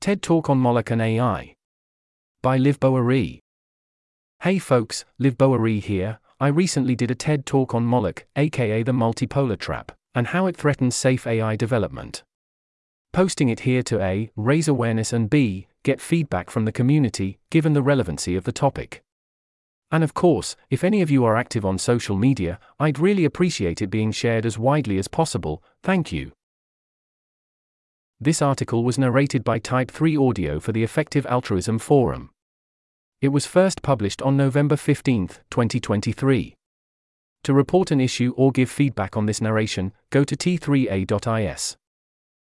TED Talk on Moloch and AI. By Liv Boeree. Hey folks, Liv Boeree here. I recently did a TED Talk on Moloch, aka the multipolar trap, and how it threatens safe AI development. Posting it here to A. raise awareness and B. get feedback from the community, given the relevancy of the topic. And of course, if any of you are active on social media, I'd really appreciate it being shared as widely as possible, thank you. This article was narrated by Type 3 Audio for the Effective Altruism Forum. It was first published on November 15, 2023. To report an issue or give feedback on this narration, go to t3a.is.